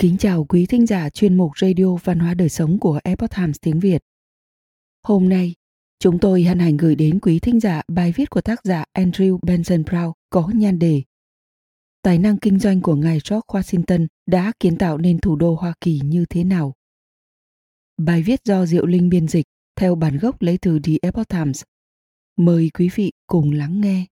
Kính chào quý thính giả chuyên mục Radio Văn hóa Đời Sống của Epoch Times tiếng Việt. Hôm nay, chúng tôi hân hạnh gửi đến quý thính giả bài viết của tác giả Andrew Benson Brown có nhan đề Tài năng kinh doanh của ngài George Washington đã kiến tạo nên thủ đô Hoa Kỳ như thế nào? Bài viết do Diệu Linh biên dịch theo bản gốc lấy từ The Epoch Times. Mời quý vị cùng lắng nghe.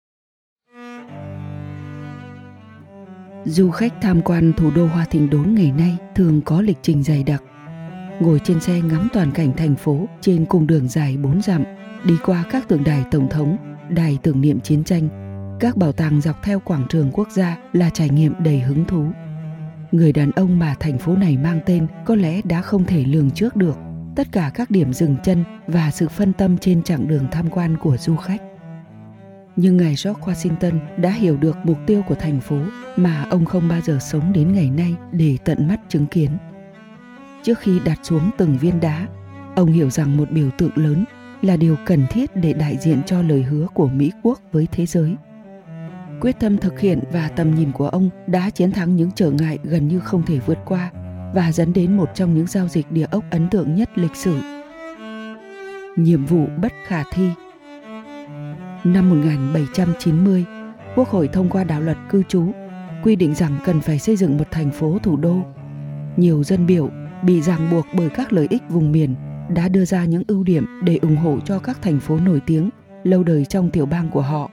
Du khách tham quan thủ đô Hoa Thịnh Đốn ngày nay thường có lịch trình dày đặc. Ngồi trên xe ngắm toàn cảnh thành phố trên cung đường dài 4 dặm, đi qua các tượng đài tổng thống, đài tưởng niệm chiến tranh, các bảo tàng dọc theo quảng trường quốc gia là trải nghiệm đầy hứng thú. Người đàn ông mà thành phố này mang tên có lẽ đã không thể lường trước được tất cả các điểm dừng chân và sự phân tâm trên chặng đường tham quan của du khách nhưng ngài George Washington đã hiểu được mục tiêu của thành phố mà ông không bao giờ sống đến ngày nay để tận mắt chứng kiến. Trước khi đặt xuống từng viên đá, ông hiểu rằng một biểu tượng lớn là điều cần thiết để đại diện cho lời hứa của Mỹ quốc với thế giới. Quyết tâm thực hiện và tầm nhìn của ông đã chiến thắng những trở ngại gần như không thể vượt qua và dẫn đến một trong những giao dịch địa ốc ấn tượng nhất lịch sử. Nhiệm vụ bất khả thi Năm 1790, Quốc hội thông qua đạo luật cư trú, quy định rằng cần phải xây dựng một thành phố thủ đô. Nhiều dân biểu bị ràng buộc bởi các lợi ích vùng miền đã đưa ra những ưu điểm để ủng hộ cho các thành phố nổi tiếng lâu đời trong tiểu bang của họ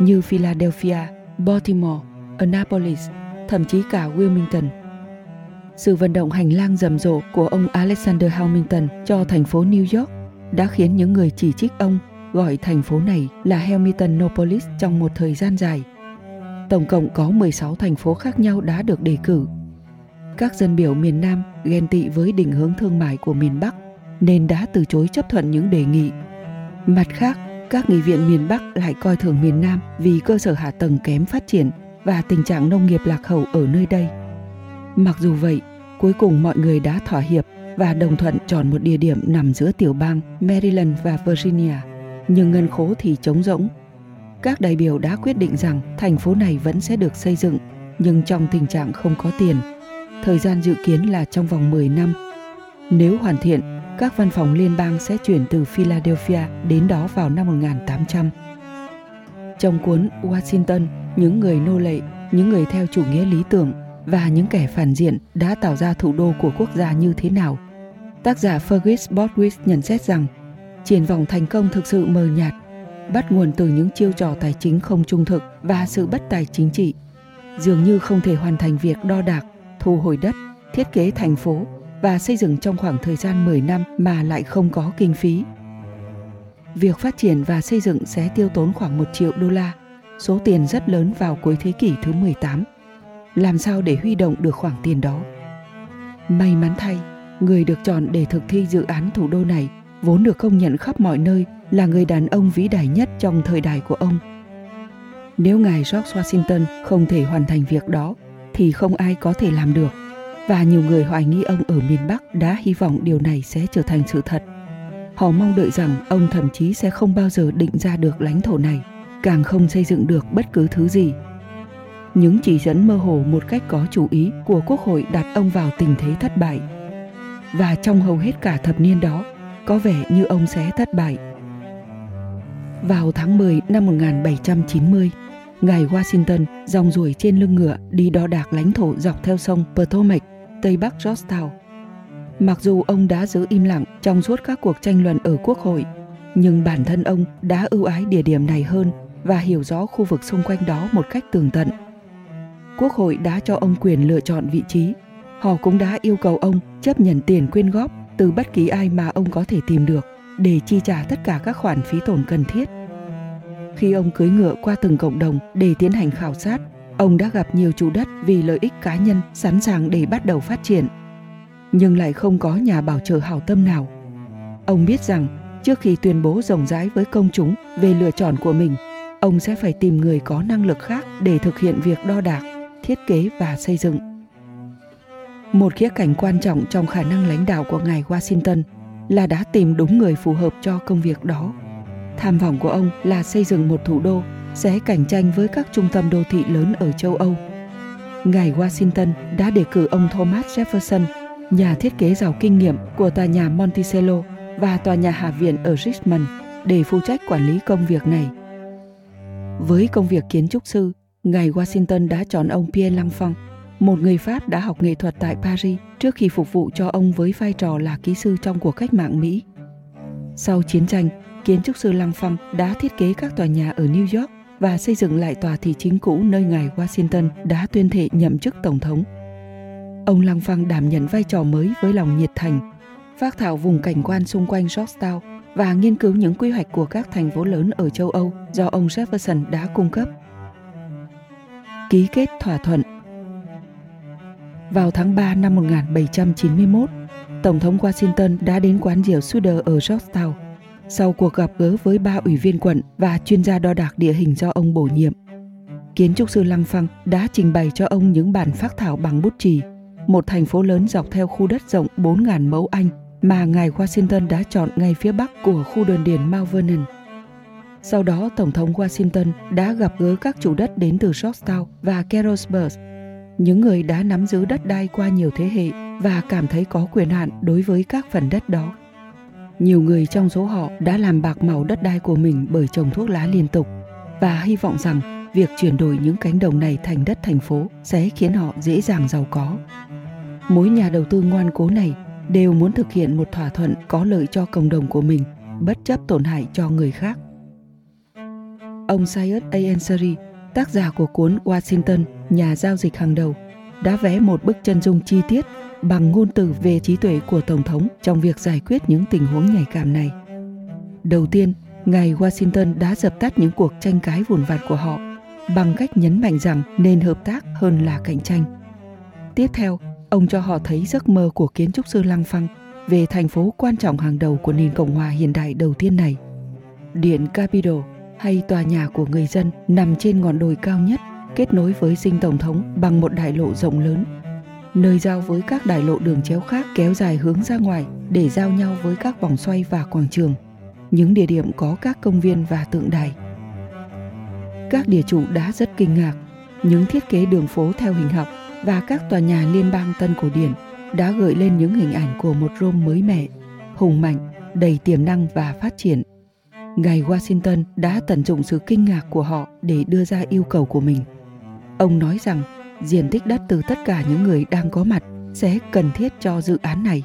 như Philadelphia, Baltimore, Annapolis, thậm chí cả Wilmington. Sự vận động hành lang rầm rộ của ông Alexander Hamilton cho thành phố New York đã khiến những người chỉ trích ông gọi thành phố này là Hamiltonopolis trong một thời gian dài. Tổng cộng có 16 thành phố khác nhau đã được đề cử. Các dân biểu miền Nam ghen tị với định hướng thương mại của miền Bắc nên đã từ chối chấp thuận những đề nghị. Mặt khác, các nghị viện miền Bắc lại coi thường miền Nam vì cơ sở hạ tầng kém phát triển và tình trạng nông nghiệp lạc hậu ở nơi đây. Mặc dù vậy, cuối cùng mọi người đã thỏa hiệp và đồng thuận chọn một địa điểm nằm giữa tiểu bang Maryland và Virginia nhưng ngân khố thì trống rỗng. Các đại biểu đã quyết định rằng thành phố này vẫn sẽ được xây dựng, nhưng trong tình trạng không có tiền. Thời gian dự kiến là trong vòng 10 năm. Nếu hoàn thiện, các văn phòng liên bang sẽ chuyển từ Philadelphia đến đó vào năm 1800. Trong cuốn Washington, những người nô lệ, những người theo chủ nghĩa lý tưởng và những kẻ phản diện đã tạo ra thủ đô của quốc gia như thế nào. Tác giả Fergus Boswell nhận xét rằng triển vọng thành công thực sự mờ nhạt, bắt nguồn từ những chiêu trò tài chính không trung thực và sự bất tài chính trị. Dường như không thể hoàn thành việc đo đạc, thu hồi đất, thiết kế thành phố và xây dựng trong khoảng thời gian 10 năm mà lại không có kinh phí. Việc phát triển và xây dựng sẽ tiêu tốn khoảng 1 triệu đô la, số tiền rất lớn vào cuối thế kỷ thứ 18. Làm sao để huy động được khoản tiền đó? May mắn thay, người được chọn để thực thi dự án thủ đô này vốn được công nhận khắp mọi nơi là người đàn ông vĩ đại nhất trong thời đại của ông. Nếu ngài George Washington không thể hoàn thành việc đó thì không ai có thể làm được và nhiều người hoài nghi ông ở miền Bắc đã hy vọng điều này sẽ trở thành sự thật. Họ mong đợi rằng ông thậm chí sẽ không bao giờ định ra được lãnh thổ này, càng không xây dựng được bất cứ thứ gì. Những chỉ dẫn mơ hồ một cách có chủ ý của Quốc hội đặt ông vào tình thế thất bại. Và trong hầu hết cả thập niên đó, có vẻ như ông sẽ thất bại. Vào tháng 10 năm 1790, ngài Washington dòng ruổi trên lưng ngựa đi đo đạc lãnh thổ dọc theo sông Potomac, tây bắc Georgetown. Mặc dù ông đã giữ im lặng trong suốt các cuộc tranh luận ở Quốc hội, nhưng bản thân ông đã ưu ái địa điểm này hơn và hiểu rõ khu vực xung quanh đó một cách tường tận. Quốc hội đã cho ông quyền lựa chọn vị trí. Họ cũng đã yêu cầu ông chấp nhận tiền quyên góp từ bất kỳ ai mà ông có thể tìm được để chi trả tất cả các khoản phí tổn cần thiết. Khi ông cưỡi ngựa qua từng cộng đồng để tiến hành khảo sát, ông đã gặp nhiều chủ đất vì lợi ích cá nhân sẵn sàng để bắt đầu phát triển. Nhưng lại không có nhà bảo trợ hảo tâm nào. Ông biết rằng trước khi tuyên bố rộng rãi với công chúng về lựa chọn của mình, ông sẽ phải tìm người có năng lực khác để thực hiện việc đo đạc, thiết kế và xây dựng. Một khía cạnh quan trọng trong khả năng lãnh đạo của ngài Washington là đã tìm đúng người phù hợp cho công việc đó. Tham vọng của ông là xây dựng một thủ đô sẽ cạnh tranh với các trung tâm đô thị lớn ở châu Âu. ngài Washington đã đề cử ông Thomas Jefferson, nhà thiết kế giàu kinh nghiệm của tòa nhà Monticello và tòa nhà Hạ viện ở Richmond để phụ trách quản lý công việc này. Với công việc kiến trúc sư, ngài Washington đã chọn ông Pierre L'Enfant, một người Pháp đã học nghệ thuật tại Paris trước khi phục vụ cho ông với vai trò là kỹ sư trong cuộc cách mạng Mỹ. Sau chiến tranh, kiến trúc sư L'Enfant đã thiết kế các tòa nhà ở New York và xây dựng lại tòa thị chính cũ nơi ngài Washington đã tuyên thệ nhậm chức tổng thống. Ông Lăng Phăng đảm nhận vai trò mới với lòng nhiệt thành, phát thảo vùng cảnh quan xung quanh Georgetown và nghiên cứu những quy hoạch của các thành phố lớn ở châu Âu do ông Jefferson đã cung cấp. Ký kết thỏa thuận vào tháng 3 năm 1791, Tổng thống Washington đã đến quán rượu Suder ở Georgetown sau cuộc gặp gỡ với ba ủy viên quận và chuyên gia đo đạc địa hình do ông bổ nhiệm. Kiến trúc sư Lăng Phăng đã trình bày cho ông những bản phác thảo bằng bút chì, một thành phố lớn dọc theo khu đất rộng 4.000 mẫu Anh mà ngài Washington đã chọn ngay phía bắc của khu đồn điền Mount Vernon. Sau đó, Tổng thống Washington đã gặp gỡ các chủ đất đến từ Georgetown và Carrollsburg, những người đã nắm giữ đất đai qua nhiều thế hệ và cảm thấy có quyền hạn đối với các phần đất đó. Nhiều người trong số họ đã làm bạc màu đất đai của mình bởi trồng thuốc lá liên tục và hy vọng rằng việc chuyển đổi những cánh đồng này thành đất thành phố sẽ khiến họ dễ dàng giàu có. Mỗi nhà đầu tư ngoan cố này đều muốn thực hiện một thỏa thuận có lợi cho cộng đồng của mình, bất chấp tổn hại cho người khác. Ông Syed A. Ansari, tác giả của cuốn Washington, nhà giao dịch hàng đầu, đã vẽ một bức chân dung chi tiết bằng ngôn từ về trí tuệ của Tổng thống trong việc giải quyết những tình huống nhạy cảm này. Đầu tiên, ngài Washington đã dập tắt những cuộc tranh cãi vụn vặt của họ bằng cách nhấn mạnh rằng nên hợp tác hơn là cạnh tranh. Tiếp theo, ông cho họ thấy giấc mơ của kiến trúc sư Lăng Phăng về thành phố quan trọng hàng đầu của nền Cộng hòa hiện đại đầu tiên này. Điện Capitol hay tòa nhà của người dân nằm trên ngọn đồi cao nhất kết nối với dinh tổng thống bằng một đại lộ rộng lớn nơi giao với các đại lộ đường chéo khác kéo dài hướng ra ngoài để giao nhau với các vòng xoay và quảng trường, những địa điểm có các công viên và tượng đài. Các địa chủ đã rất kinh ngạc, những thiết kế đường phố theo hình học và các tòa nhà liên bang tân cổ điển đã gợi lên những hình ảnh của một Rome mới mẻ, hùng mạnh, đầy tiềm năng và phát triển. Ngài Washington đã tận dụng sự kinh ngạc của họ để đưa ra yêu cầu của mình. Ông nói rằng diện tích đất từ tất cả những người đang có mặt sẽ cần thiết cho dự án này.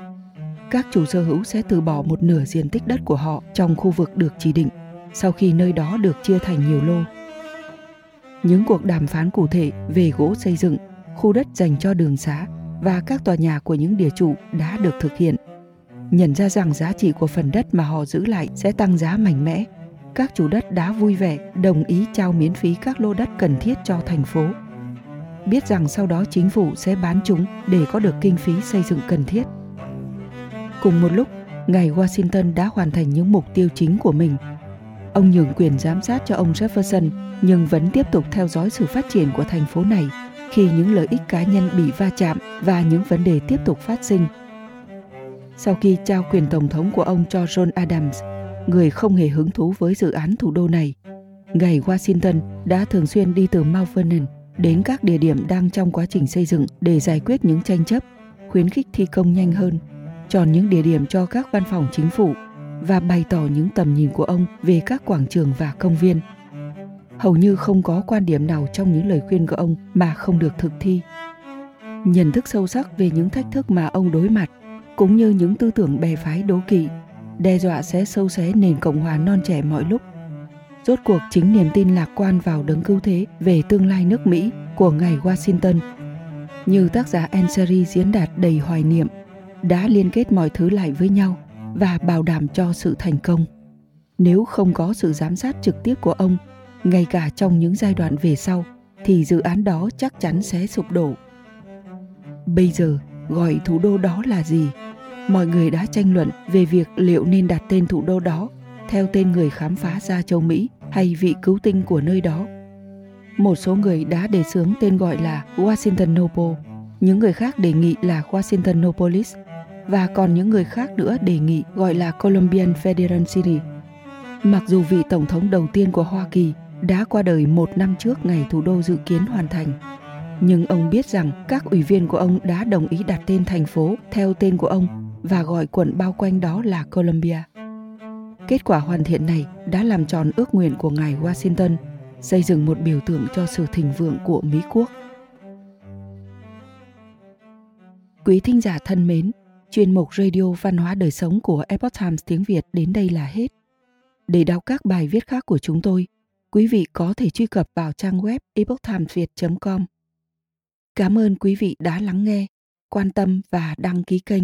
Các chủ sở hữu sẽ từ bỏ một nửa diện tích đất của họ trong khu vực được chỉ định sau khi nơi đó được chia thành nhiều lô. Những cuộc đàm phán cụ thể về gỗ xây dựng, khu đất dành cho đường xá và các tòa nhà của những địa chủ đã được thực hiện. Nhận ra rằng giá trị của phần đất mà họ giữ lại sẽ tăng giá mạnh mẽ, các chủ đất đã vui vẻ đồng ý trao miễn phí các lô đất cần thiết cho thành phố biết rằng sau đó chính phủ sẽ bán chúng để có được kinh phí xây dựng cần thiết. Cùng một lúc, ngài Washington đã hoàn thành những mục tiêu chính của mình. Ông nhường quyền giám sát cho ông Jefferson nhưng vẫn tiếp tục theo dõi sự phát triển của thành phố này khi những lợi ích cá nhân bị va chạm và những vấn đề tiếp tục phát sinh. Sau khi trao quyền tổng thống của ông cho John Adams, người không hề hứng thú với dự án thủ đô này, Ngày Washington đã thường xuyên đi từ Mount Vernon đến các địa điểm đang trong quá trình xây dựng để giải quyết những tranh chấp, khuyến khích thi công nhanh hơn, chọn những địa điểm cho các văn phòng chính phủ và bày tỏ những tầm nhìn của ông về các quảng trường và công viên. Hầu như không có quan điểm nào trong những lời khuyên của ông mà không được thực thi. Nhận thức sâu sắc về những thách thức mà ông đối mặt, cũng như những tư tưởng bè phái đố kỵ, đe dọa sẽ sâu xé nền Cộng hòa non trẻ mọi lúc Rốt cuộc chính niềm tin lạc quan vào đấng cứu thế về tương lai nước Mỹ của ngài Washington. Như tác giả Ansari diễn đạt đầy hoài niệm, đã liên kết mọi thứ lại với nhau và bảo đảm cho sự thành công. Nếu không có sự giám sát trực tiếp của ông, ngay cả trong những giai đoạn về sau, thì dự án đó chắc chắn sẽ sụp đổ. Bây giờ, gọi thủ đô đó là gì? Mọi người đã tranh luận về việc liệu nên đặt tên thủ đô đó theo tên người khám phá ra châu Mỹ hay vị cứu tinh của nơi đó. Một số người đã đề xướng tên gọi là Washington Noble, những người khác đề nghị là Washington Nopolis và còn những người khác nữa đề nghị gọi là Colombian Federal City. Mặc dù vị tổng thống đầu tiên của Hoa Kỳ đã qua đời một năm trước ngày thủ đô dự kiến hoàn thành. Nhưng ông biết rằng các ủy viên của ông đã đồng ý đặt tên thành phố theo tên của ông và gọi quận bao quanh đó là Columbia. Kết quả hoàn thiện này đã làm tròn ước nguyện của ngài Washington xây dựng một biểu tượng cho sự thịnh vượng của Mỹ quốc. Quý thính giả thân mến, chuyên mục Radio Văn hóa Đời Sống của Epoch Times tiếng Việt đến đây là hết. Để đọc các bài viết khác của chúng tôi, quý vị có thể truy cập vào trang web epochtimesviet.com. Cảm ơn quý vị đã lắng nghe, quan tâm và đăng ký kênh.